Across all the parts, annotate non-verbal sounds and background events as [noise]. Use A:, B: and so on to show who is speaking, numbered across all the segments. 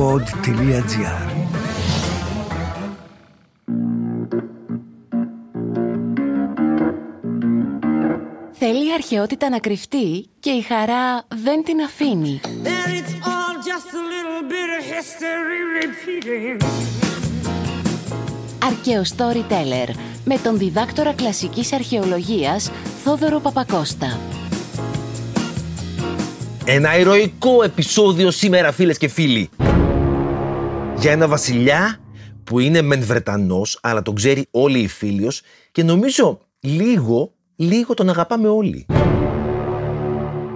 A: pod.gr
B: Θέλει η αρχαιότητα να κρυφτεί και η χαρά δεν την αφήνει.
C: Then it's all just a little bit of history repeating.
B: Αρχαίο Storyteller με τον διδάκτορα κλασικής αρχαιολογίας Θόδωρο Παπακώστα.
D: Ένα ηρωικό επεισόδιο σήμερα φίλες και φίλοι. Για ένα βασιλιά που είναι μεν Βρετανός, αλλά τον ξέρει όλη η Φίλιος και νομίζω λίγο, λίγο τον αγαπάμε όλοι.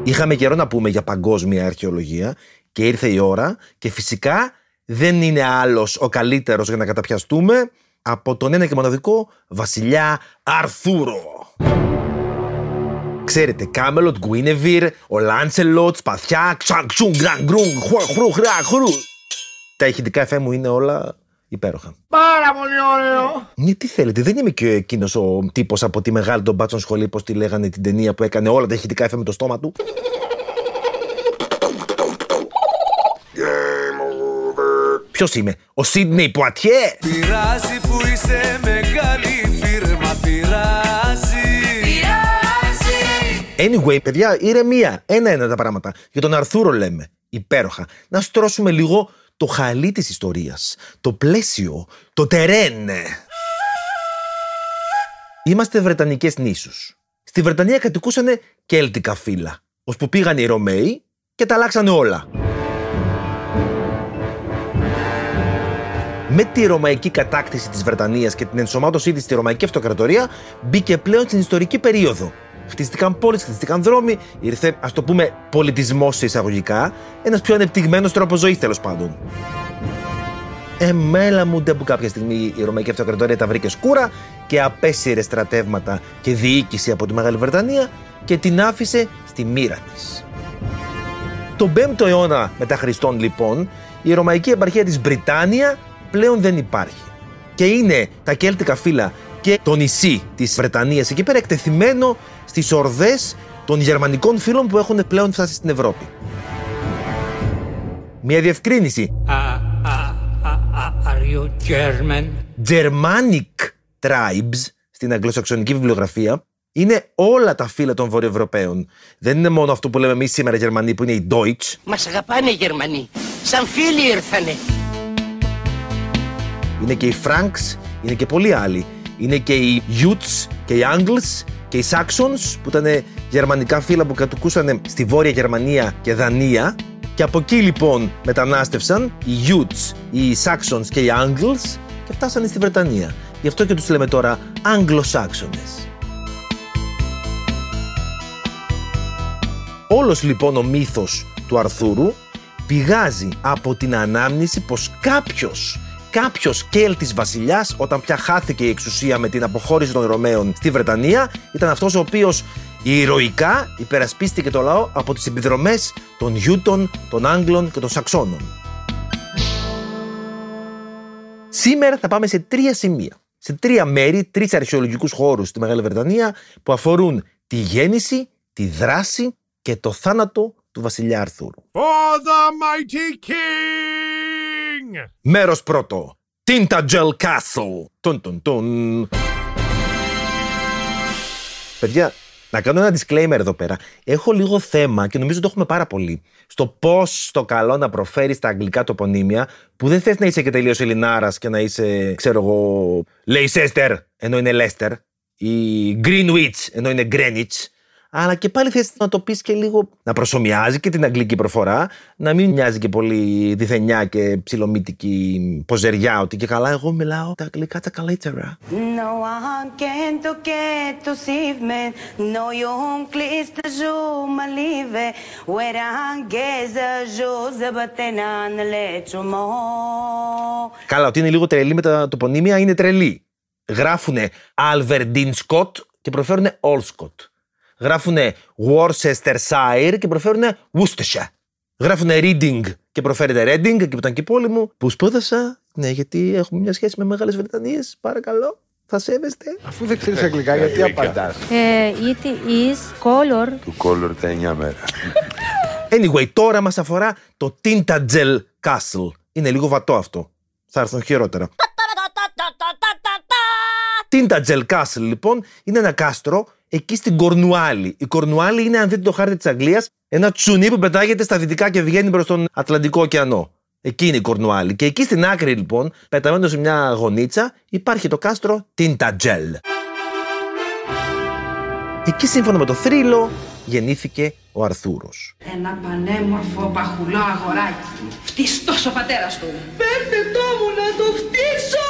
D: Είχαμε καιρό να πούμε για παγκόσμια αρχαιολογία και ήρθε η ώρα και φυσικά δεν είναι άλλος ο καλύτερος για να καταπιαστούμε από τον ένα και μοναδικό βασιλιά Αρθούρο. Ξέρετε, Κάμελοτ, Γκουίνεβιρ, ο Λάντσελοτ, Σπαθιά, Ξανξούν, Γκρανγκρούν, Χρου, Χρου, Χρου. Τα ηχητικά εφέ μου είναι όλα υπέροχα.
E: Πάρα πολύ ωραίο.
D: Ναι, τι θέλετε, δεν είμαι και εκείνος ο τύπος από τη μεγάλη των μπάτσων σχολή, πώς τη λέγανε την ταινία που έκανε όλα τα ηχητικά εφέ με το στόμα του. Ποιος είμαι, ο Σίδνεϊ Πουατιέ;
A: Πειράζει που είσαι μεγάλη φίρμα Πειράζει
D: Anyway, παιδιά, ηρεμία. Ένα-ένα τα πράγματα. Για τον Αρθούρο λέμε. Υπέροχα. Να στρώσουμε λίγο το χαλί της ιστορίας. Το πλαίσιο. Το τερέν. Είμαστε Βρετανικές νήσους. Στη Βρετανία κατοικούσαν κέλτικα φύλλα. Ώσπου πήγαν οι Ρωμαίοι και τα αλλάξανε όλα. Με τη ρωμαϊκή κατάκτηση της Βρετανίας και την ενσωμάτωσή της στη ρωμαϊκή αυτοκρατορία μπήκε πλέον στην ιστορική περίοδο. Χτίστηκαν πόλεις, χτίστηκαν δρόμοι, ήρθε ας το πούμε πολιτισμός σε εισαγωγικά, ένας πιο ανεπτυγμένος τρόπος ζωής τέλος πάντων. Εμέλα μου ντε που κάποια στιγμή η Ρωμαϊκή Αυτοκρατορία τα βρήκε σκούρα και απέσυρε στρατεύματα και διοίκηση από τη Μεγάλη Βρετανία και την άφησε στη μοίρα της. Τον 5ο αιώνα μετά Χριστόν λοιπόν, η Ρωμαϊκή επαρχία της Βρυτάνια πλέον δεν υπάρχει. Και είναι τα κέλτικα φύλλα και το νησί της Βρετανίας εκεί πέρα εκτεθειμένο στις ορδές των γερμανικών φύλων που έχουν πλέον φτάσει στην Ευρώπη. Μια διευκρίνηση.
E: Are you German?
D: Germanic tribes στην αγγλοσαξονική βιβλιογραφία είναι όλα τα φύλλα των Βορειοευρωπαίων. Δεν είναι μόνο αυτό που λέμε εμείς σήμερα Γερμανοί που είναι οι Deutsch.
F: Μας αγαπάνε οι Γερμανοί. Σαν φίλοι ήρθανε.
D: Είναι και οι Franks, είναι και πολλοί άλλοι. Είναι και οι Utes και οι Angles και οι Saxons που ήταν γερμανικά φύλλα που κατοικούσαν στη Βόρεια Γερμανία και Δανία. Και από εκεί λοιπόν μετανάστευσαν οι Utes, οι Saxons και οι Angles και φτάσανε στη Βρετανία. Γι' αυτό και τους λέμε τώρα Anglo-Saxones. Όλος λοιπόν ο μύθος του Αρθούρου πηγάζει από την ανάμνηση πως κάποιος κάποιος Κέλτης βασιλιάς όταν πια χάθηκε η εξουσία με την αποχώρηση των Ρωμαίων στη Βρετανία ήταν αυτός ο οποίος ηρωικά υπερασπίστηκε το λαό από τις επιδρομές των Ιούτων, των Άγγλων και των Σαξώνων. Σήμερα θα πάμε σε τρία σημεία, σε τρία μέρη, τρεις αρχαιολογικούς χώρους στη Μεγάλη Βρετανία που αφορούν τη γέννηση, τη δράση και το θάνατο του βασιλιά Αρθούρου.
E: For the mighty king.
D: Μέρος πρώτο. Tintagel Castle. Τουν, τουν, τουν. Παιδιά, να κάνω ένα disclaimer εδώ πέρα. Έχω λίγο θέμα και νομίζω το έχουμε πάρα πολύ. Στο πώς στο καλό να προφέρεις τα αγγλικά τοπονύμια που δεν θες να είσαι και τελείως Ελληνάρας και να είσαι, ξέρω εγώ, Leicester ενώ είναι Leicester ή Greenwich ενώ είναι Greenwich. Αλλά και πάλι θες να το πεις και λίγο να προσωμιάζει και την αγγλική προφορά, να μην μοιάζει και πολύ διθενιά και ψιλομύτικη ποζεριά, ότι και καλά εγώ μιλάω τα αγγλικά τα καλύτερα.
G: No one can toque tu sivmen, no yon klist jo malive, where angeza jo zabatenan lechumo.
D: Καλά, ότι είναι λίγο τρελή με τα τοπονύμια είναι τρελή. Γράφουνε Alverdin Scott και προφέρουνε Allscott. Γράφουνε Worcestershire και προφέρουνε Worcestershire. Γράφουνε Reading και προφέρεται Reading, εκεί που ήταν και η πόλη μου, που σπούδασα. Ναι, γιατί έχουμε μια σχέση με Μεγάλες Βρετανίες, παρακαλώ. Θα σέβεστε.
H: Αφού δεν ξέρεις αγγλικά, γιατί απαντάς;
I: Uh, it is color.
H: Του κόλλορ τα 9 μέρα.
D: Anyway, τώρα μας αφορά το Tintagel Castle. Είναι λίγο βατό αυτό. Θα έρθουν χειρότερα. Tintagel Castle, λοιπόν, είναι ένα κάστρο εκεί στην Κορνουάλη. Η Κορνουάλη είναι, αν δείτε το χάρτη της Αγγλίας, ένα τσουνί που πετάγεται στα δυτικά και βγαίνει προς τον Ατλαντικό ωκεανό. Εκεί είναι η Κορνουάλη. Και εκεί στην άκρη, λοιπόν, πεταμένος σε μια γωνίτσα, υπάρχει το κάστρο Tintagel. Εκεί, σύμφωνα με το θρύλο, γεννήθηκε ο Αρθούρος.
J: Ένα πανέμορφο παχουλό αγοράκι. Φτιστός ο πατέρας του. Φέρτε το μου να το φτύσω.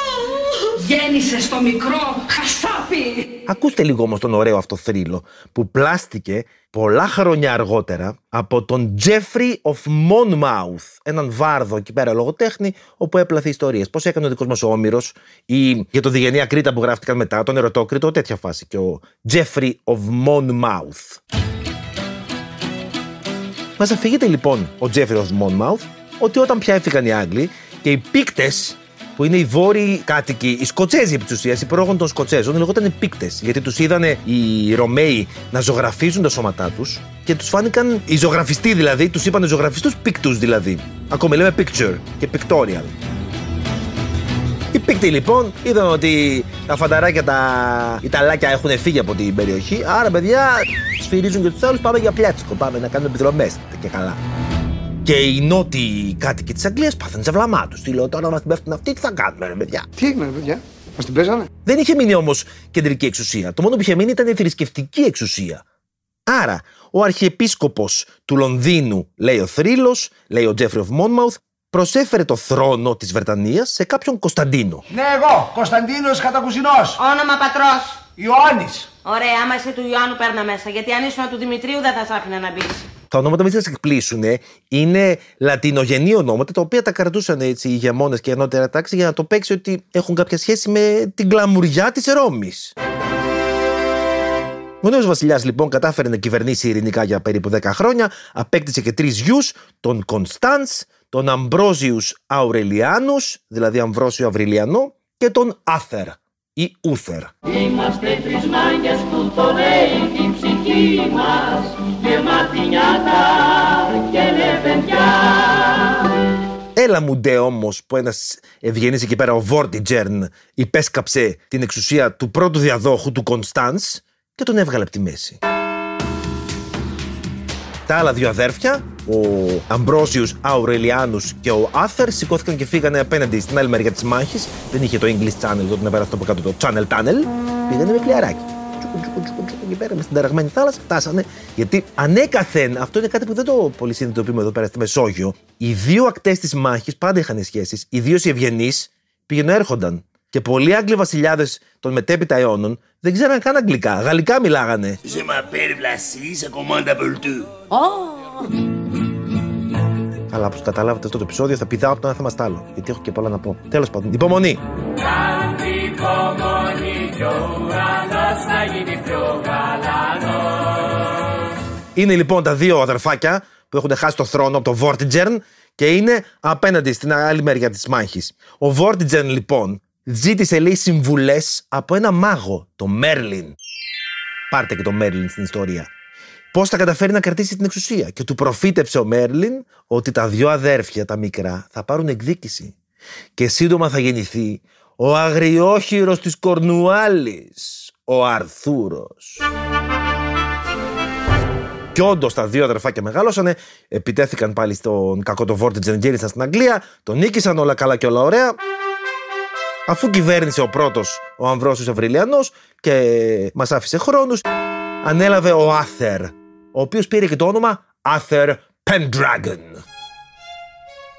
J: Γέννησε στο μικρό χασάπι.
D: Ακούστε λίγο όμως τον ωραίο αυτό θρύλο που πλάστηκε πολλά χρόνια αργότερα από τον Jeffrey of Monmouth, έναν βάρδο εκεί πέρα λογοτέχνη, όπου έπλαθε ιστορίες. Πώς έκανε ο δικός μας ο Όμηρος ή για το Διγενή Ακρίτα που γράφτηκαν μετά, τον Ερωτόκριτο, τέτοια φάση και ο Jeffrey of Monmouth. Μας αφηγείται λοιπόν ο Jeffrey of Monmouth ότι όταν πια έφυγαν οι Άγγλοι και οι πίκτες που είναι οι βόρειοι κάτοικοι, οι Σκοτσέζοι επί της ουσίας, οι πρόγονοι των Σκοτσέζων, λεγόταν πίκτες. Γιατί τους είδανε οι Ρωμαίοι να ζωγραφίζουν τα σώματά τους και τους φάνηκαν οι ζωγραφιστοί δηλαδή, τους είπαν ζωγραφιστούς πίκτους δηλαδή. Ακόμα λέμε picture και pictorial. Οι πίκτοι λοιπόν είδαν ότι τα φανταράκια, τα Ιταλάκια έχουν φύγει από την περιοχή. Άρα, παιδιά, σφυρίζουν και τους άλλους. Πάμε για πλιάτσικο. Πάμε να κάνουμε επιδρομές. Και καλά. Και οι νότιοι κάτοικοι της Αγγλίας πάθαν ζαβλαμά τους. Τι λέω τώρα, μας την πέφτουν αυτοί, τι θα κάνουμε, ρε παιδιά;
H: Τι έγινε, ρε παιδιά; Μας την παίζανε;
D: Δεν είχε μείνει όμως κεντρική εξουσία. Το μόνο που είχε μείνει ήταν η θρησκευτική εξουσία. Άρα, ο αρχιεπίσκοπος του Λονδίνου, λέει ο Θρύλος, λέει ο Τζέφρι of Monmouth, προσέφερε το θρόνο της Βρετανίας σε κάποιον Κωνσταντίνο.
K: Ναι, εγώ, Κωνσταντίνος Κατακουζινός.
G: Όνομα πατρός.
K: Ιωάννης.
G: Ωραία, άμα είσαι του Ιωάννου, παίρνα μέσα. Γιατί αν ήσουν του Δημητρίου, δεν θα σ' άφηνα να μπεις.
D: Τα ονόματα μην σας εκπλήσουν. Είναι λατινογενή ονόματα τα οποία τα κρατούσαν έτσι οι ηγεμόνες και η ενώτερα τάξη για να το παίξει ότι έχουν κάποια σχέση με την κλαμουριά της Ρώμης. Ο νέος βασιλιάς λοιπόν κατάφερε να κυβερνήσει ειρηνικά για περίπου 10 χρόνια, απέκτησε και τρεις γιους, τον Κωνσταντς, τον Αμπρόζιου Αουρελιάνους, δηλαδή Αμβρόσιο Αυριλιανό, και τον Άθερ ή Ούθερ.
L: Είμαστε τρεις μάγκες που το λέει την ψυχή μας γεμάτη νιάτα και λεβεντιά.
D: Έλα μου ντε όμως που ένας ευγενής εκεί πέρα, ο Βόρτιτζερν, υπέσκαψε την εξουσία του πρώτου διαδόχου του Κωνσταντς και τον έβγαλε από τη μέση. Τα άλλα δύο αδέρφια, ο Αμπρόσιους Αουρελιάνους και ο Άθερ, σηκώθηκαν και φύγανε απέναντι στην άλλη μεριά της μάχης. Δεν είχε το English Channel, τότε να πέρα αυτό από κάτω το Channel Tunnel. Πήγανε με πλιαράκι. Τσουκου, τσουκου, τσουκου, τσουκου, εκεί πέρα, μες στην ταραγμένη θάλασσα, φτάσανε. Γιατί ανέκαθεν, αυτό είναι κάτι που δεν το πολύ συνειδητοποιούμε εδώ πέρα στη Μεσόγειο, οι δύο ακτές της μάχης πάντα είχαν σχέσεις. Ιδίω οι ευγενεί πήγαιναν έρχονταν. Και πολλοί Άγγλοι βασιλιάδες των μετέπειτα αιώνων δεν ξέραν καν αγγλικά. Γαλλικά μιλάγανε.
M: Je m'appelle Vlasi, ça commande à Boltu.
D: Αλλά όπως καταλάβατε αυτό το επεισόδιο θα πηδάω από το ένα θέμα στο άλλο. Γιατί έχω και πολλά να πω. Τέλος πάντων, υπομονή.
L: Κάντε υπομονή κι ο ουρανός θα γίνει πιο γαλανός.
D: Είναι λοιπόν τα δύο αδερφάκια που έχουν χάσει το θρόνο από το Βόρτιτζερν και είναι απέναντι στην άλλη μεριά της μάχης. Ο Βόρτιτζερν λοιπόν ζήτησε λέει συμβουλές από ένα μάγο, το Μέρλιν. Πάρτε και το Μέρλιν στην ιστορία. Πώς θα καταφέρει να κρατήσει την εξουσία. Και του προφήτεψε ο Μέρλιν ότι τα δυο αδέρφια, τα μικρά, θα πάρουν εκδίκηση. Και σύντομα θα γεννηθεί ο αγριόχειρος της Κορνουάλης, ο Αρθούρος. Και όντως τα δύο αδερφάκια μεγάλωσανε, επιτέθηκαν πάλι στον κακό το Βόρτιτζεν, γύρισαν στην Αγγλία, τον νίκησαν όλα καλά και όλα ωραία. Αφού κυβέρνησε ο πρώτος ο Αμβρόσιος Αυριλιανός και μας άφησε χρόνους, ανέλαβε ο Άθερ, ο οποίος πήρε και το όνομα Άθερ Pendragon.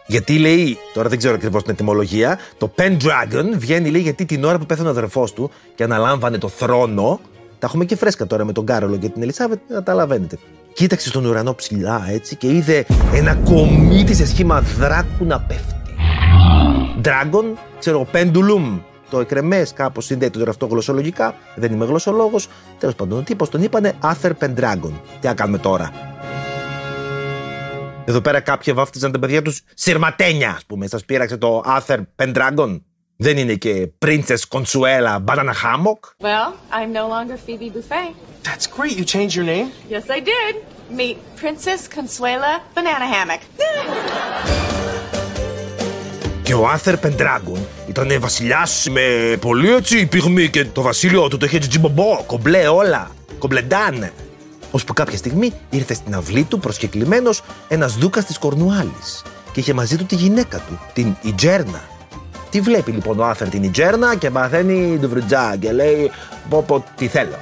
D: Γιατί λέει, τώρα δεν ξέρω ακριβώς την ετοιμολογία, το Pendragon βγαίνει λέει γιατί την ώρα που πέθανε ο αδερφός του και αναλάμβανε το θρόνο. Τα έχουμε και φρέσκα τώρα με τον Κάρολο και την Ελισάβετ, καταλαβαίνετε. Κοίταξε στον ουρανό ψηλά έτσι και είδε ένα κομίτι σε σχήμα δράκου να πέφτει. Dragon, ξέρω, Pendulum, το εκρεμές, κάπως συνδέεται τώρα αυτό γλωσσολογικά. Δεν είμαι γλωσσολόγος. Τέλος πάντων, ο τύπος τον είπανε Arthur Pendragon. Τι να κάνουμε τώρα; Εδώ πέρα κάποιοι βάφτιζαν τα παιδιά τους σειρματένια, ας πούμε. Σας πείραξε το Arthur Pendragon. Δεν είναι και Princess Consuela Banana Hammock;
N: Well, I'm no longer Phoebe Buffet.
K: That's great. You changed your name?
N: Yes, I did. Meet Princess Consuela Banana Hammock. [laughs]
D: Και ο Άθερ Πεντράγκον ήταν βασιλιάς με πολύ έτσι πυγμή και το βασίλειο του το είχε τζιμπομπό, κομπλέ όλα, κομπλεντάν. Ώσπου κάποια στιγμή ήρθε στην αυλή του προσκεκλημένος ένας δούκας της Κορνουάλης και είχε μαζί του τη γυναίκα του, την Ιτζέρνα. Τι βλέπει λοιπόν ο Άθερ την Ιτζέρνα και παθαίνει ντουβρουτζά και λέει πω πω τι θέλω.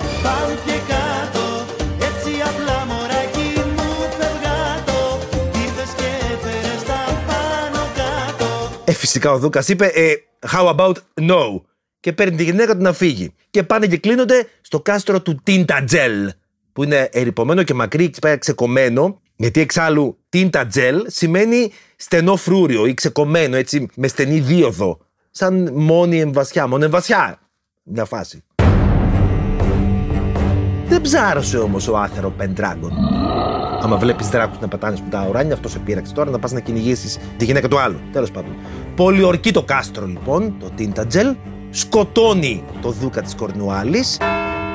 D: Φυσικά ο Δούκας είπε ε, How about no; Και παίρνει τη γυναίκα του να φύγει. Και πάνε και κλείνονται στο κάστρο του Τίντατζελ, που είναι ερειπωμένο και μακρύ και πέρα ξεκομμένο, γιατί εξάλλου Τίντατζελ σημαίνει στενό φρούριο ή ξεκομμένο, έτσι με στενή δίοδο. Σαν μόνη εμβασιά, μόνο εμβασιά. Μια φάση. Δεν ψάρωσε όμως ο άθερο Πεντράγκον. Άμα βλέπεις δράκους να πατάνε που τα ουράνια, αυτό σε πείραξε τώρα να πας να κυνηγήσεις τη γυναίκα του άλλου. Τέλος πάντων. Πολιορκεί το κάστρο λοιπόν, το Τίντατζελ, σκοτώνει το δούκα της Κορνουάλης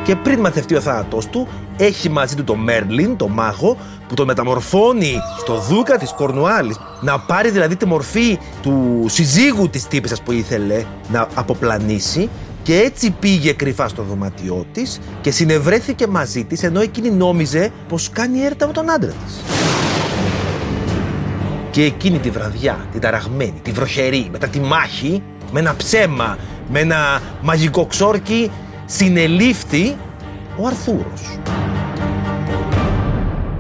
D: και πριν μαθευτεί ο θάνατός του, έχει μαζί του το Μέρλιν, το μάγο, που τον μεταμορφώνει στο δούκα της Κορνουάλης. Να πάρει δηλαδή τη μορφή του συζύγου της τύπησας που ήθελε να αποπλανήσει και έτσι πήγε κρυφά στο δωμάτιό της και συνευρέθηκε μαζί της ενώ εκείνη νόμιζε πως κάνει έρτα με τον άντρα της. Και εκείνη τη βραδιά, την ταραγμένη, τη βροχερή, μετά τη μάχη, με ένα ψέμα, με ένα μαγικό ξόρκι, συνελήφθη ο Αρθούρος.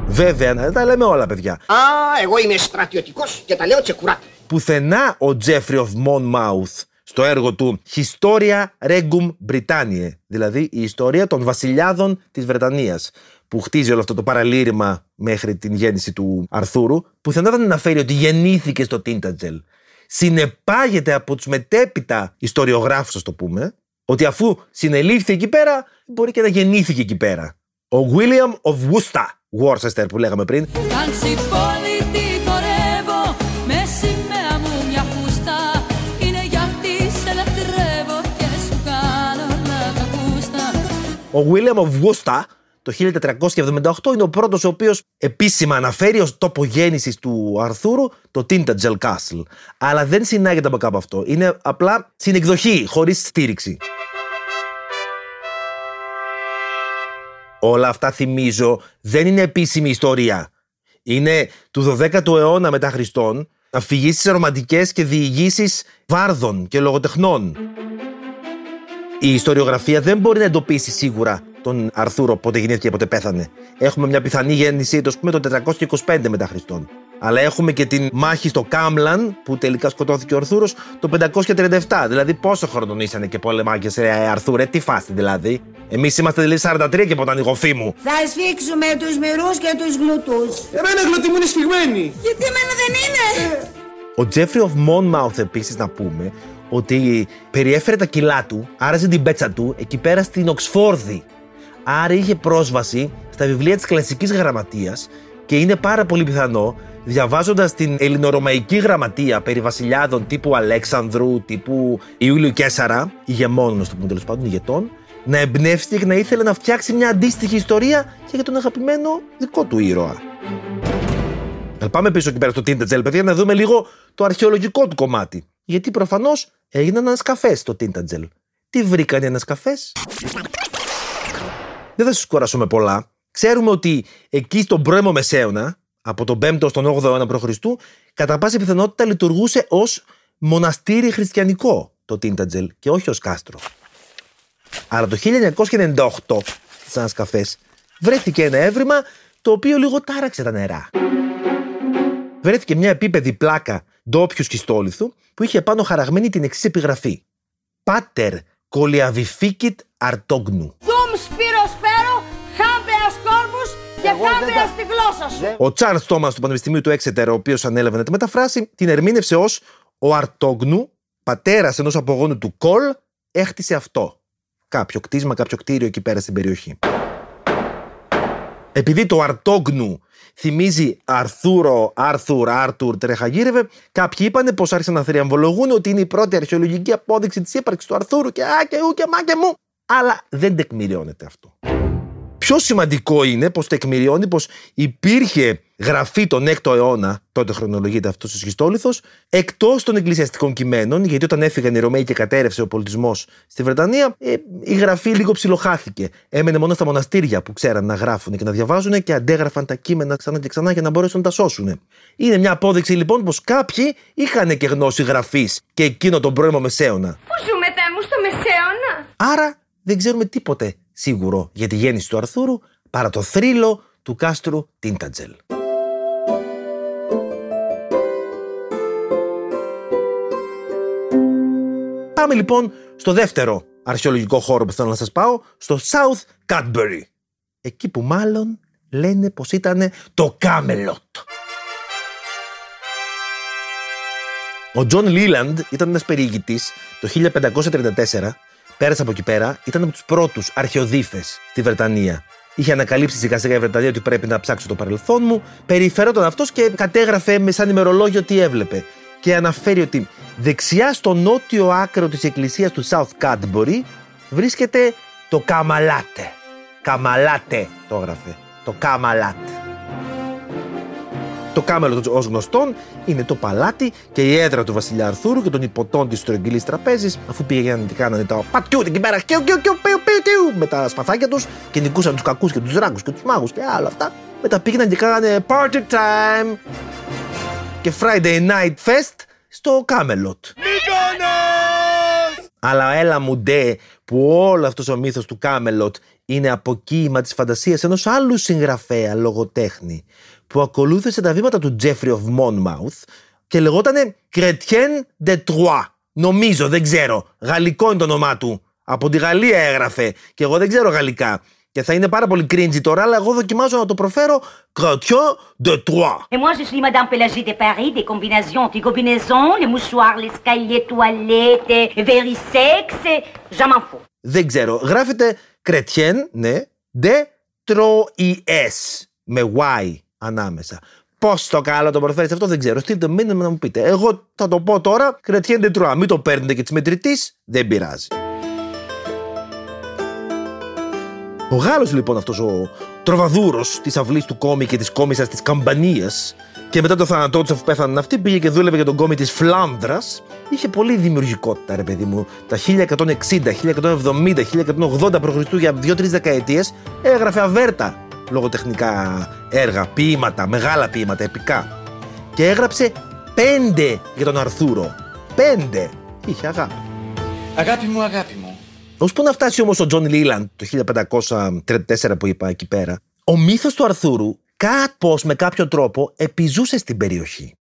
D: Βέβαια, να τα λέμε όλα, παιδιά.
F: Α, εγώ είμαι στρατιωτικός και τα λέω τσεκουράτα.
D: Πουθενά ο Τζέφρι of Monmouth στο έργο του Historia Regum Britanniae, δηλαδή η ιστορία των βασιλιάδων της Βρετανίας, που χτίζει όλο αυτό το παραλήρημα μέχρι την γέννηση του Αρθούρου, πουθενά δεν αναφέρει ότι γεννήθηκε στο Τίντατζελ. Συνεπάγεται από τους μετέπειτα ιστοριογράφους, ας το πούμε, ότι αφού συνελήφθη εκεί πέρα, μπορεί και να γεννήθηκε εκεί πέρα. Ο William of Worcester, Worcester που λέγαμε πριν,
L: Κάντσι πόλη τι χορεύω Με σημαία μου μια φούστα Είναι γιατί σε λατρεύω Και σου κάνω να τα ακούστα
D: Ο William of Worcester το 1478 είναι ο πρώτος ο οποίος επίσημα αναφέρει ως τόπο γέννησης του Αρθούρου το Tintagel Castle. Αλλά δεν συνάγεται από κάπου αυτό. Είναι απλά συνεκδοχή, χωρίς στήριξη. Όλα αυτά θυμίζω δεν είναι επίσημη ιστορία. Είναι του 12ου αιώνα μετά Χριστόν αφηγήσεις ρομαντικές και διηγήσεις βάρδων και λογοτεχνών. Η ιστοριογραφία δεν μπορεί να εντοπίσει σίγουρα τον Αρθούρο πότε γεννήθηκε και πότε πέθανε. Έχουμε μια πιθανή γέννησή του, ας πούμε, το 425 μετά Χριστόν. Αλλά έχουμε και την μάχη στο Κάμλαν, που τελικά σκοτώθηκε ο Αρθούρος, το 537. Δηλαδή, πόσο χρόνο ήσανε και πολεμάκε, ρε Αρθούρε, τι φάση δηλαδή. Εμείς είμαστε δηλαδή 43 και ποτέ η μου.
O: Θα σφίξουμε τους μυρούς και τους γλουτούς.
K: Εμένα η γλωτή μου είναι σφιγμένη.
O: Γιατί εμένα δεν είναι;
D: Ο Τζέφρι of Monmouth επίσης να πούμε ότι περιέφερε τα κιλά του, άραζε την πέτσα του εκεί πέρα στην Οξφόρδη. Άρα είχε πρόσβαση στα βιβλία της κλασικής γραμματείας και είναι πάρα πολύ πιθανό διαβάζοντας την ελληνορωμαϊκή γραμματεία περί βασιλιάδων τύπου Αλέξανδρου, τύπου Ιούλιου Κέσαρα, ηγεμόνων, στο πούμε τέλος πάντων, ηγετών, να εμπνεύστηκε και να ήθελε να φτιάξει μια αντίστοιχη ιστορία και για τον αγαπημένο δικό του ήρωα. Να πάμε πίσω εκεί πέρα στο Τίντατζελ, παιδιά, να δούμε λίγο το αρχαιολογικό του κομμάτι. Γιατί προφανώς έγιναν ανασκαφές στο Τίντατζελ. Τι βρήκαν οι ανασκαφές, Δεν θα σα κουράσω με πολλά. Ξέρουμε ότι εκεί στον πρώιμο Μεσαίωνα, από τον 5ο στον 8ο αιώνα π.Χ., κατά πάσα πιθανότητα λειτουργούσε ως μοναστήρι χριστιανικό το Τίντατζελ και όχι ως κάστρο. Αλλά το 1998 στις ανασκαφές βρέθηκε ένα έβριμα το οποίο λίγο τάραξε τα νερά. Βρέθηκε μια επίπεδη πλάκα ντόπιου σχιστόλιθου που είχε πάνω χαραγμένη την εξής επιγραφή. Πάτερ κολιαβιφίκιτ αρτόγνου.
O: Κόρμους και χάμπεας στη γλώσσα σου.
D: Ο Τσάρλς Τόμα του Πανεπιστημίου του Έξετερ, ο οποίος ανέλαβε να τη μεταφράσει, την ερμήνευσε ως Ο Αρτόγνου, πατέρας ενός απογόνου του Κολ, έχτισε αυτό. Κάποιο κτίσμα, κάποιο κτίριο εκεί πέρα στην περιοχή. Επειδή το Αρτόγνου θυμίζει Αρθούρο, Άρθουρ, Άρτουρ, τρεχαγύρευε, κάποιοι είπαν πως άρχισαν να θριαμβολογούν ότι είναι η πρώτη αρχαιολογική απόδειξη της ύπαρξης του Αρθούρου και α και ου και μα και μου. Αλλά δεν τεκμηριώνεται αυτό. Πιο σημαντικό είναι πως τεκμηριώνει πως υπήρχε γραφεί τον 6ο αιώνα, τότε χρονολογείται αυτός ο σχιστόλιθος, εκτός των εκκλησιαστικών κειμένων, γιατί όταν έφυγαν οι Ρωμαίοι και κατέρευσε ο πολιτισμός στη Βρετανία, ε, η γραφή λίγο ψιλοχάθηκε. Έμενε μόνο στα μοναστήρια που ξέραν να γράφουν και να διαβάζουν και αντέγραφαν τα κείμενα ξανά και ξανά για να μπορέσουν να τα σώσουν. Είναι μια απόδειξη λοιπόν πως κάποιοι είχαν και γνώση γραφής και εκείνο τον πρώιμο μεσαίωνα.
O: Πού ζούμε, Θεέ μου, στο Μεσαίωνα;
D: Άρα δεν ξέρουμε τίποτε σίγουρο για τη γέννηση του Αρθούρου παρά το θρύλο του κάστρου Τίντατζελ. Πάμε λοιπόν στο δεύτερο αρχαιολογικό χώρο που θέλω να σας πάω, στο South Cadbury. Εκεί που μάλλον λένε πως ήταν το Camelot. Ο Τζον Λίλαντ ήταν ένας περιηγητής το 1534, πέρασε από εκεί πέρα, ήταν από τους πρώτους αρχαιοδίφες στη Βρετανία. Είχε ανακαλύψει σιγά σιγά η Βρετανία ότι πρέπει να ψάξω το παρελθόν μου. Περιφερόταν αυτός και κατέγραφε με σαν ημερολόγιο τι έβλεπε. Και αναφέρει ότι δεξιά στο νότιο άκρο της εκκλησίας του South Cadbury βρίσκεται το Καμαλάτε. Καμαλάτε το έγραφε. Το Καμαλάτε. Το κάμελο ως γνωστόν είναι το παλάτι και η έδρα του βασιλιά Αρθούρου και των υποτών της στρογγυλής τραπέζης, αφού πήγαιναν και κάνανε τα πατιού εκεί πέρα κιου, κιου, κιου, πιου, πιου, πιου, με τα σπαθάκια τους και νικούσαν τους κακούς και τους ράγκου και τους μάγους και άλλα αυτά. Μετά πήγαιναν και κάνανε party time και Friday night fest στο Camelot. Αλλά έλα μου ντε που όλο αυτός ο μύθος του Κάμελοτ είναι αποκοίημα της φαντασίας ενός άλλου συγγραφέα λογοτέχνη που ακολούθησε τα βήματα του Jeffrey of Monmouth και λεγόταν Κρετιέν de Troyes. Νομίζω, δεν ξέρω. Γαλλικό είναι το όνομά του. Από τη Γαλλία έγραφε. Και εγώ δεν ξέρω γαλλικά. Και θα είναι πάρα πολύ cringy τώρα, αλλά εγώ δοκιμάζω να το προφέρω Κρατιέν de Troyes.
P: Et moi de Paris, des combinaisons, des combinaisons, les.
D: Δεν ξέρω. Γράφεται Κρετιέν, ναι, de Troyes, με Y ανάμεσα. Πώς το καλό το προφέρεις αυτό δεν ξέρω. Στείλτε μήνυμα να μου πείτε. Εγώ θα το πω τώρα. Chrétien de Troyes. Μην το παίρνετε και της μετρητής, δεν πειράζει. Ο Γάλλος λοιπόν αυτός ο τροβαδούρος της αυλής του κόμι και της κόμισσας της Καμπανίας και μετά το θάνατό του, αφού πέθαναν αυτοί, πήγε και δούλευε για τον κόμι της Φλάνδρας. Είχε πολύ δημιουργικότητα, ρε παιδί μου. Τα 1160, 1170, 1180 π.Χ. για 2-3 δεκαετίες έγραφε αβέρτα λογοτεχνικά έργα, ποίηματα, μεγάλα ποίηματα, επικά. Και έγραψε πέντε για τον Αρθούρο. Πέντε. Είχε αγάπη.
K: Αγάπη μου, αγάπη μου.
D: Ώσπου να φτάσει όμως ο Τζον Λίλαντ το 1534 που είπα εκεί πέρα, ο μύθος του Αρθούρου κάπως με κάποιο τρόπο επιζούσε στην περιοχή.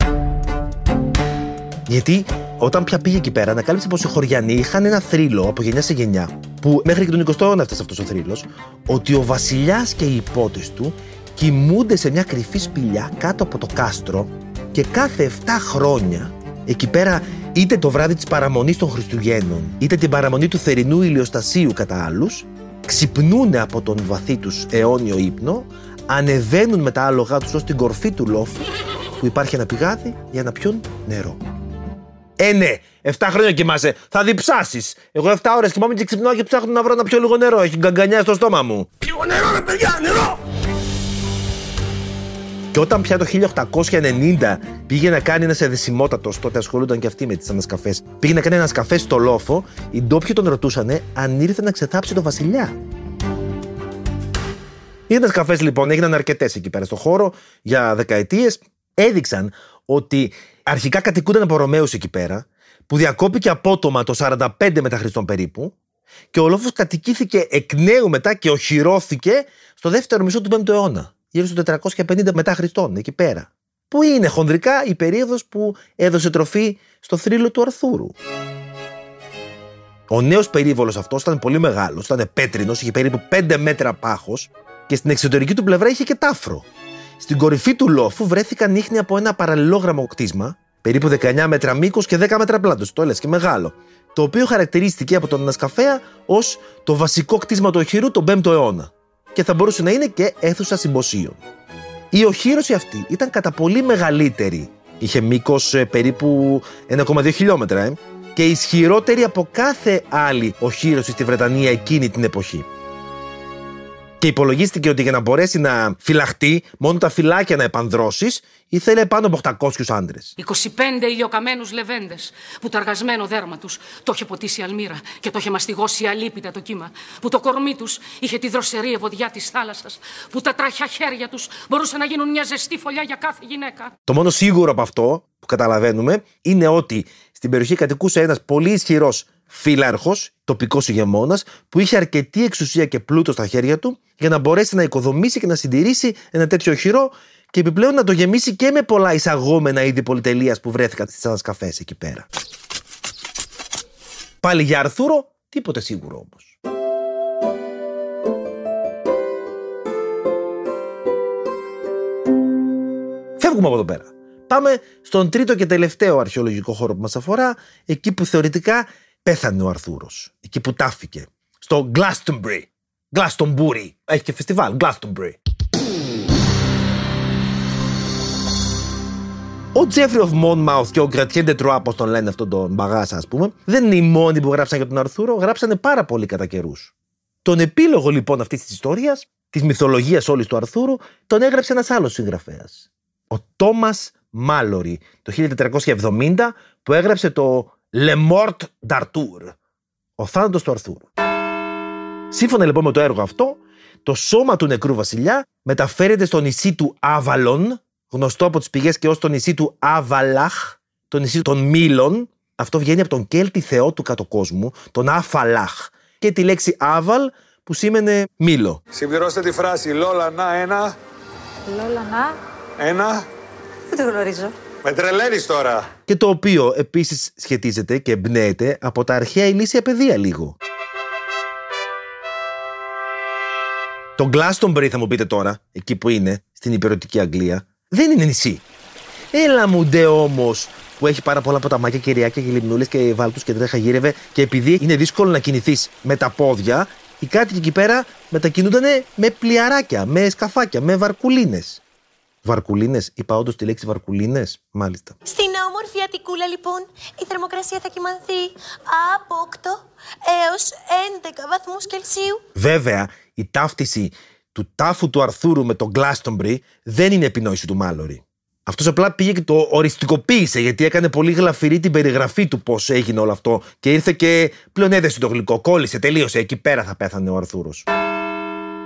D: Γιατί όταν πια πήγε εκεί πέρα, ανακάλυψε πως οι χωριανοί είχαν ένα θρύλο από γενιά σε γενιά, που μέχρι και τον 20ο αιώνα έφτασε αυτός ο θρύλος, ότι ο βασιλιάς και οι ιππότες του κοιμούνται σε μια κρυφή σπηλιά κάτω από το κάστρο και κάθε 7 χρόνια εκεί πέρα είτε το βράδυ της παραμονής των Χριστουγέννων, είτε την παραμονή του θερινού ηλιοστασίου κατά άλλους, ξυπνούν από τον βαθύ τους αιώνιο ύπνο, ανεβαίνουν με τα άλογά τους ως την κορφή του λόφου, που υπάρχει ένα πηγάδι για να πιούν νερό. Ε, ναι, 7 χρόνια κοιμάσαι. Θα διψάσεις. Εγώ 7 ώρες κοιμάμαι και ξυπνάω και ψάχνω να βρω να πιω λίγο νερό. Έχει γκαγκανιά στο στόμα μου.
M: Λίγο νερό, ρε παιδιά, νερό!
D: Και όταν πια το 1890 πήγε να κάνει ένας εδεσιμότατος, τότε ασχολούνταν και αυτοί με τις ανασκαφές, πήγε να κάνει ένα σκαφέ στο λόφο, οι ντόπιοι τον ρωτούσαν αν ήρθε να ξεθάψει το βασιλιά. Οι ανασκαφές λοιπόν έγιναν αρκετές εκεί πέρα στο χώρο για δεκαετίες. Έδειξαν ότι αρχικά κατοικούνταν από Ρωμαίους εκεί πέρα, που διακόπηκε απότομα το 45 μετά Χριστόν περίπου, και ο λόφος κατοικήθηκε εκ νέου μετά και οχυρώθηκε στο δεύτερο μισό του 5ου αιώνα γύρω στο 450 μετά Χριστόν, εκεί πέρα. Που είναι χονδρικά η περίοδος που έδωσε τροφή στο θρύλο του Αρθούρου. Ο νέος περίβολος αυτός ήταν πολύ μεγάλος, ήταν πέτρινο, είχε περίπου 5 μέτρα πάχος και στην εξωτερική του πλευρά είχε και τάφρο. Στην κορυφή του λόφου βρέθηκαν ίχνη από ένα παραλληλόγραμμο κτίσμα, περίπου 19 μέτρα μήκος και 10 μέτρα πλάτος, το λες και μεγάλο, το οποίο χαρακτηρίστηκε από τον ανασκαφέα ως το βασικό κτίσμα του οχυρού τον 5ο αιώνα και θα μπορούσε να είναι και αίθουσα συμποσίων. Η οχύρωση αυτή ήταν κατά πολύ μεγαλύτερη. Είχε μήκος περίπου 1,2 χιλιόμετρα ε, και ισχυρότερη από κάθε άλλη οχύρωση στη Βρετανία εκείνη την εποχή. Και υπολογίστηκε ότι για να μπορέσει να φυλαχτεί, μόνο τα φυλάκια να επανδρώσεις, ήθελε πάνω από 800 άντρες.
J: 25 ηλιοκαμένους λεβέντες που το αργασμένο δέρμα τους το είχε ποτίσει η αλμύρα και το είχε μαστιγώσει αλίπητα το κύμα. Που το κορμί τους είχε τη δροσερή ευωδιά της θάλασσας. Που τα τραχιά χέρια τους μπορούσαν να γίνουν μια ζεστή φωλιά για κάθε γυναίκα.
D: Το μόνο σίγουρο από αυτό που καταλαβαίνουμε είναι ότι στην περιοχή κατοικούσε ένας πολύ ισχυρός φύλαρχο, τοπικός ηγεμόνας, που είχε αρκετή εξουσία και πλούτο στα χέρια του για να μπορέσει να οικοδομήσει και να συντηρήσει ένα τέτοιο χειρό και επιπλέον να το γεμίσει και με πολλά εισαγόμενα είδη πολυτελείας που βρέθηκαν στις ανασκαφές εκεί πέρα. Πάλι για Αρθούρο, τίποτε σίγουρο όμως. Φεύγουμε από εδώ πέρα. Πάμε στον τρίτο και τελευταίο αρχαιολογικό χώρο που μας αφορά, εκεί που θεωρητικά πέθανε ο Αρθούρος. Εκεί που τάφηκε. Στο Glastonbury. Glastonbury. Έχει και φεστιβάλ. Glastonbury. Ο Τζέφρι of Monmouth και ο Γκρατιέν Ντετρουά, όπως τον λένε αυτόν τον μπαγάσα, ας πούμε, δεν είναι οι μόνοι που γράψαν για τον Αρθούρο, γράψανε πάρα πολύ κατά καιρούς. Τον επίλογο λοιπόν αυτής της ιστορίας, της μυθολογίας όλης του Αρθούρου, τον έγραψε ένας άλλος συγγραφέας. Ο Τόμας Μάλορι, το 1470, που έγραψε το Le Mort d'Arthur, ο θάνατος του Αρθούρου. Σύμφωνα λοιπόν με το έργο αυτό, το σώμα του νεκρού βασιλιά μεταφέρεται στο νησί του Άβαλον, γνωστό από τις πηγές και ως το νησί του Άβαλαχ, το νησί των Μήλων. Αυτό βγαίνει από τον Κέλτη θεό του κατοκόσμου, τον Αφαλάχ. Και τη λέξη Άβαλ που σήμαινε μήλο.
Q: Συμπληρώστε τη φράση Λόλα να ένα,
I: Λόλα να.
Q: ένα.
I: Δεν το γνωρίζω.
Q: Με τρελαίνεις τώρα.
D: Και το οποίο επίσης σχετίζεται και εμπνέεται από τα αρχαία ηλίσια παιδεία λίγο. Το Glastonbury θα μου πείτε τώρα, εκεί που είναι, στην υπηρετική Αγγλία, δεν είναι νησί. Έλα μου ντε όμως που έχει πάρα πολλά ποταμάκια, κυριάκια και λιμνούλες και βάλτους και τρέχα γύρευε και επειδή είναι δύσκολο να κινηθείς με τα πόδια, οι κάτοικοι εκεί πέρα μετακινούνταν με πλοιαράκια, με σκαφάκια, με βαρκουλίνες. Βαρκουλίνες, είπα όντως τη λέξη βαρκουλίνες, μάλιστα.
R: Στην όμορφη Αττικούλα, λοιπόν, η θερμοκρασία θα κοιμανθεί από 8 έως 11 βαθμούς Κελσίου.
D: Βέβαια, η ταύτιση του τάφου του Αρθούρου με τον Glastonbury δεν είναι επινόηση του Μάλορη. Αυτός απλά πήγε και το οριστικοποίησε γιατί έκανε πολύ γλαφυρή την περιγραφή του πώς έγινε όλο αυτό και ήρθε και πλέον έδεσε το γλυκό. Κόλλησε, τελείωσε. Εκεί πέρα θα πέθανε ο Αρθούρος.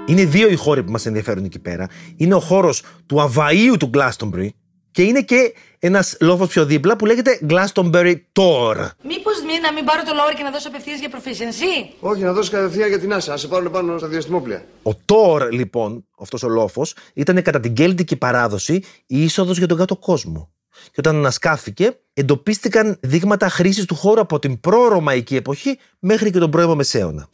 D: Είναι δύο οι χώροι που μας ενδιαφέρουν εκεί πέρα. Είναι ο χώρος του Αβαΐου του Glastonbury και είναι και ένας λόφος πιο δίπλα που λέγεται Glastonbury Tor.
J: Μήπως μη να μην πάρω το λόγο και να δώσω απευθείας για proficiency.
H: Όχι, να δώσει κατευθείαν για την άσα. Α σε πάρουν πάνω στα διαστημόπλια.
D: Ο Τόρ, λοιπόν, αυτός ο λόφος, ήταν κατά την κέλτικη παράδοση η είσοδος για τον κάτω κόσμο. Και όταν ανασκάφηκε, εντοπίστηκαν δείγματα χρήσης του χώρου από την προ-ρωμαϊκή εποχή μέχρι και τον πρώιμο Μεσαίωνα.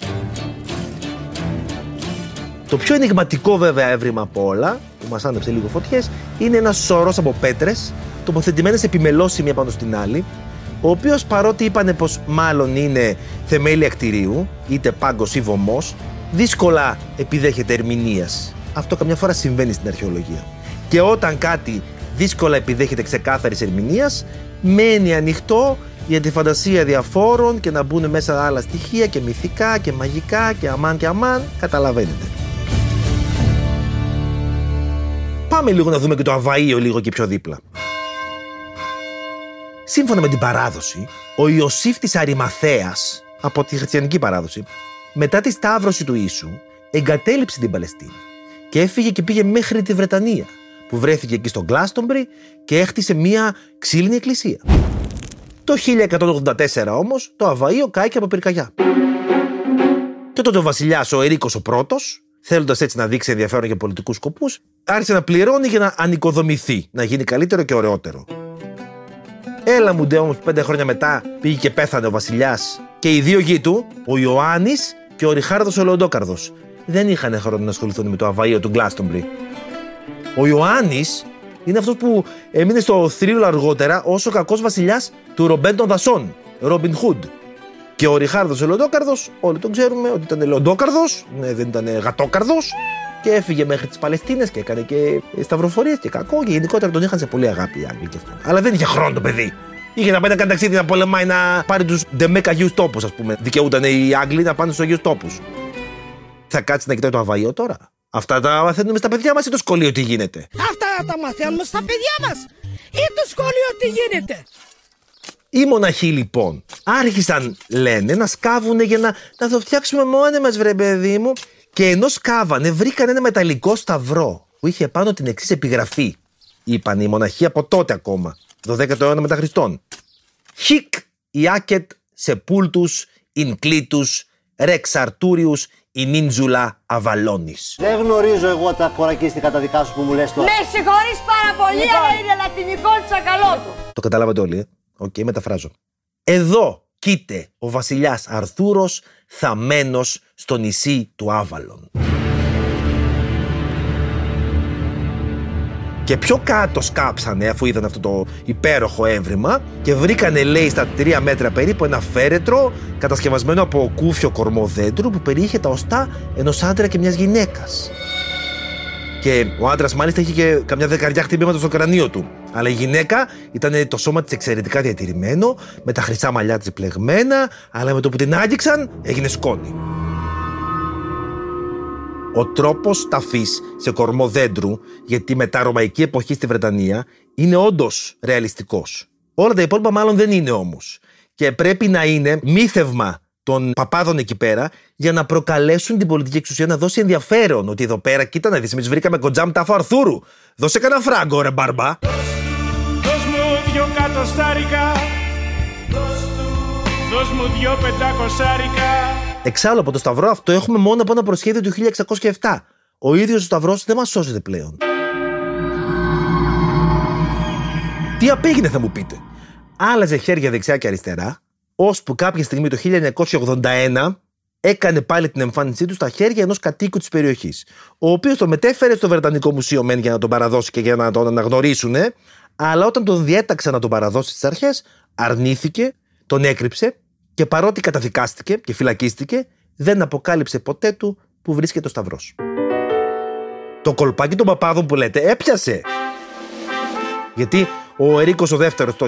D: Το πιο ενηγματικό βέβαια έβριμα από όλα, που μας άνεψε λίγο φωτιές, είναι ένας σωρός από πέτρες, τοποθετημένες επιμελώσει μία πάνω στην άλλη, ο οποίος παρότι είπανε πως μάλλον είναι θεμέλια κτηρίου, είτε πάγκος ή βωμός, δύσκολα επιδέχεται ερμηνείας. Αυτό καμιά φορά συμβαίνει στην αρχαιολογία. Και όταν κάτι δύσκολα επιδέχεται ξεκάθαρης ερμηνείας, μένει ανοιχτό για τη φαντασία διαφόρων και να μπουν μέσα άλλα στοιχεία και μυθικά και μαγικά και αμάν και αμάν, καταλαβαίνετε. Πάμε λίγο να δούμε και το Αβαΐο λίγο και πιο δίπλα. Σύμφωνα με την παράδοση, ο Ιωσήφ της Αριμαθέας, από τη χριστιανική παράδοση, μετά τη σταύρωση του Ιησού, εγκατέλειψε την Παλαιστίνη και έφυγε και πήγε μέχρι τη Βρετανία, που βρέθηκε εκεί στο Γκλάστομπρι και έχτισε μία ξύλινη εκκλησία. Το 1184 όμως, το Αβαΐο κάηκε από πυρκαγιά. Και τότε ο βασιλιάς ο Ερίκος ο πρώτος, θέλοντας έτσι να δείξει ενδιαφέρον για πολιτικούς σκοπούς, άρχισε να πληρώνει για να ανοικοδομηθεί, να γίνει καλύτερο και ωραιότερο. Έλα μου ντε όμως που πέντε χρόνια μετά πήγε και πέθανε ο βασιλιάς και οι δύο γη του, ο Ιωάννης και ο Ριχάρδος ο Λεοντόκαρδος, δεν είχαν χρόνο να ασχοληθούν με το Αβαΐο του Γκλάστομπρι. Ο Ιωάννης είναι αυτός που έμεινε στο θρύλο αργότερα ως ο κακός βασιλιάς του Ρομπέν των Δασών, Ρόμπιν Χουντ. Και ο Ριχάρδος ο Λεοντόκαρδος, όλοι τον ξέρουμε ότι ήταν Λεοντόκαρδος, ναι, δεν ήταν γατόκαρδος και έφυγε μέχρι τις Παλαιστίνες και έκανε και σταυροφορίες και κακό. Και γενικότερα τον είχαν σε πολύ αγάπη οι Άγγλοι και αυτό. Αλλά δεν είχε χρόνο το παιδί. Είχε να πάει να κάνει ταξίδι να πολεμάει να πάρει τους ντεμέκα αγίου τόπου, ας πούμε. Δικαιούταν οι Άγγλοι να πάνε στους αγίου τόπου. Θα κάτσει να κοιτάει το αβαγείο τώρα. Αυτά τα μαθαίνουμε στα παιδιά μας ή το σχολείο τι γίνεται;
O: Αυτά τα μαθαίνουμε στα παιδιά μας. Ή το σχολείο τι γίνεται;
D: Οι μοναχοί λοιπόν άρχισαν, λένε, να σκάβουν για να, να το φτιάξουμε μόνοι μας βρε παιδί μου. Και ενώ σκάβανε βρήκαν ένα μεταλλικό σταυρό που είχε πάνω την εξής επιγραφή. Είπαν οι μοναχοί από τότε ακόμα, 12ο αιώνα μετά Χριστόν. Χικ ιάκετ σεπούλτους ινκλήτους ρεξ αρτούριους ινίντζουλα αβαλώνης.
S: Δεν γνωρίζω εγώ τα κορακίστικα τα δικά σου που μου λες τώρα.
O: Με συγχωρείς πάρα πολύ,
C: Λοιπόν.
O: αλλά είναι λατινικό τσακαλώτο.
D: Το καταλάβατε όλοι, ε; Οκ, μεταφράζω. Εδώ κείται ο βασιλιάς Αρθούρος θαμένος στο νησί του Άβαλον. Και πιο κάτω σκάψανε αφού είδαν αυτό το υπέροχο εύρημα και βρήκανε λέει στα τρία μέτρα περίπου ένα φέρετρο κατασκευασμένο από κούφιο κορμό δέντρου που περιείχε τα οστά ενός άντρα και μιας γυναίκας. Και ο άντρας μάλιστα είχε και καμιά δεκαριά χτυπήματα στο κρανίο του. Αλλά η γυναίκα ήταν το σώμα της εξαιρετικά διατηρημένο, με τα χρυσά μαλλιά της πλεγμένα, αλλά με το που την άγγιξαν έγινε σκόνη. Ο τρόπος ταφής σε κορμό δέντρου, γιατί μετά ρωμαϊκή εποχή στη Βρετανία, είναι όντως ρεαλιστικός. Όλα τα υπόλοιπα μάλλον δεν είναι όμως. Και πρέπει να είναι μύθευμα των παπάδων εκεί πέρα για να προκαλέσουν την πολιτική εξουσία να δώσει ενδιαφέρον. Ότι εδώ πέρα, κοίτα να δεις, εμείς βρήκαμε κοντζάμ τάφο Αρθούρου. Δώσε κανένα φράγκο, ρε μπαρμπά.
C: Δώσ' μου δυο κατοστάρικα Δώσ' μου δυο πεντακοσάρικα
D: Εξάλλου από το σταυρό αυτό έχουμε μόνο από ένα προσχέδιο του 1607. Ο ίδιος ο σταυρός δεν μας σώζεται πλέον. Τι απήγαινε θα μου πείτε. Άλλαζε χέρια δεξιά και αριστερά, ώσπου κάποια στιγμή το 1981 έκανε πάλι την εμφάνισή του στα χέρια ενός κατοίκου της περιοχής. Ο οποίος το μετέφερε στο Βρετανικό Μουσείο μεν για να τον παραδώσει και για να τον αναγνωρίσουν, αλλά όταν τον διέταξαν να τον παραδώσει στις αρχές, αρνήθηκε, τον έκρυψε και παρότι καταδικάστηκε και φυλακίστηκε, δεν αποκάλυψε ποτέ του που βρίσκεται ο Σταυρός. Το κολπάκι των παπάδων που λέτε έπιασε. Γιατί ο Ερίκος ο δεύτερος το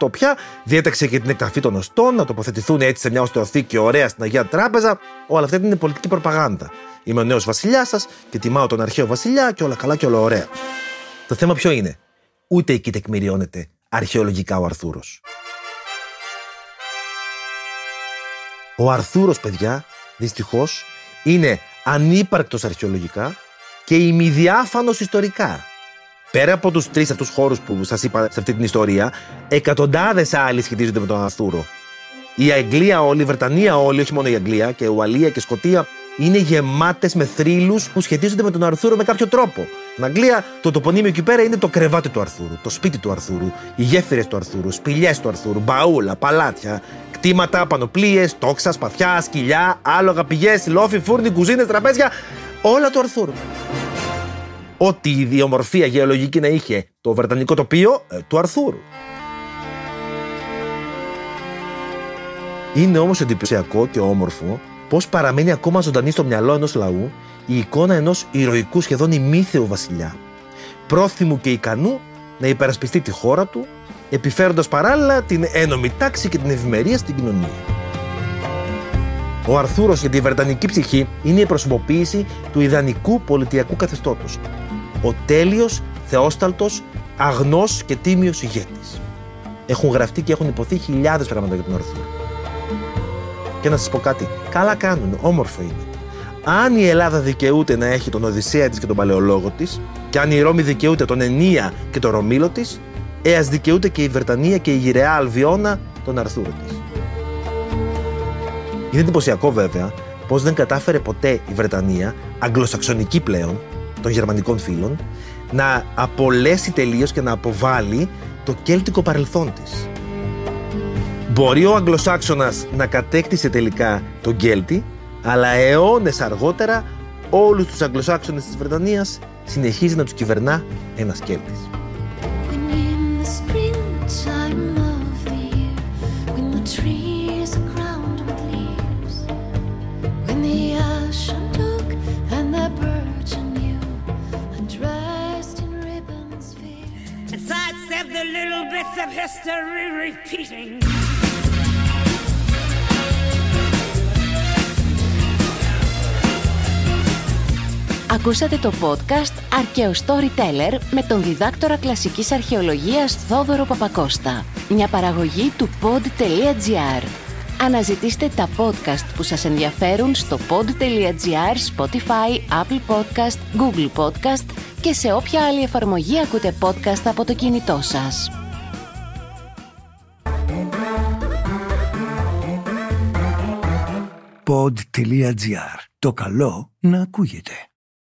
D: 1278 πια διέταξε και την εκταφή των οστών να τοποθετηθούν έτσι σε μια οστεοθήκη ωραία στην Αγία Τράπεζα. Όλα αυτά είναι πολιτική προπαγάνδα. Είμαι ο νέος βασιλιάς σας και τιμάω τον αρχαίο βασιλιά και όλα καλά και όλα ωραία. Το θέμα ποιο είναι; Ούτε εκεί τεκμηριώνεται αρχαιολογικά ο Αρθούρος. Ο Αρθούρος, παιδιά, δυστυχώς, είναι ανύπαρκτος αρχαιολογικά και ημιδιάφανος ιστορικά. Πέρα από τους τρεις αυτούς χώρους που σας είπα σε αυτή την ιστορία, εκατοντάδες άλλοι σχετίζονται με τον Αρθούρο. Η Αγγλία όλη, η Βρετανία όλη, όχι μόνο η Αγγλία, και η Ουαλία και η Σκοτία, είναι γεμάτες με θρύλους που σχετίζονται με τον Αρθούρο με κάποιο τρόπο. Στην Αγγλία το τοπονίμιο εκεί πέρα είναι το κρεβάτι του Αρθούρου, το σπίτι του Αρθούρου, οι γέφυρες του Αρθούρου, σπηλιές του Αρθούρου, μπαούλα, παλάτια, κτήματα, πανοπλίες, τόξα, σπαθιά, σκυλιά, άλογα, πηγές, λόφοι, φούρνοι, κουζίνες, τραπέζια, όλα του Αρθούρου. Ό,τι ιδιομορφία γεωλογική να είχε το βρετανικό τοπίο ε, του Αρθούρου. Είναι όμως εντυπωσιακό και όμορφο πώς παραμένει ακόμα ζωντανή στο μυαλό ενός λαού η εικόνα ενός ηρωικού σχεδόν ημίθεου βασιλιά, πρόθυμου και ικανού να υπερασπιστεί τη χώρα του, επιφέροντας παράλληλα την ένομη τάξη και την ευημερία στην κοινωνία. Ο Αρθούρος για τη Βρετανική ψυχή είναι η προσωποποίηση του ιδανικού πολιτιακού καθεστώτος. Ο τέλειος, θεόσταλτος, αγνός και τίμιος ηγέτης. Έχουν γραφτεί και έχουν υποθεί χιλιάδες πράγματα για τον Αρθούρο. Και να σας πω κάτι, καλά κάνουν, όμορφο είναι. Αν η Ελλάδα δικαιούται να έχει τον Οδυσσέα της και τον Παλαιολόγο της, και αν η Ρώμη δικαιούται τον Ενία και τον Ρωμήλο της, ε, ας δικαιούται και η Βρετανία και η γυραιά Αλβιώνα τον Αρθούρο της. Είναι εντυπωσιακό βέβαια πως δεν κατάφερε ποτέ η Βρετανία, αγγλοσαξονική πλέον, των γερμανικών φίλων, να απολέσει τελείως και να αποβάλει το κέλτικο παρελθόν της. Μπορεί ο Αγγλοσάξονας να κατέκτησε τελικά τον Κέλτη, αλλά αιώνες αργότερα όλους τους Αγγλοσάξονες της Βρετανίας συνεχίζει να τους κυβερνά ένας Κέλτης.
L: When in the springtime of the year, when
B: Ακούσατε το podcast «Αρκαίο Storyteller» με τον διδάκτορα κλασικής αρχαιολογίας Θόδωρο Παπακώστα. Μια παραγωγή του pod.gr. Αναζητήστε τα podcast που σας ενδιαφέρουν στο pod.gr, Spotify, Apple Podcast, Google Podcast και σε όποια άλλη εφαρμογή ακούτε podcast από το κινητό σας.
T: Pod.gr. Το καλό να ακούγεται.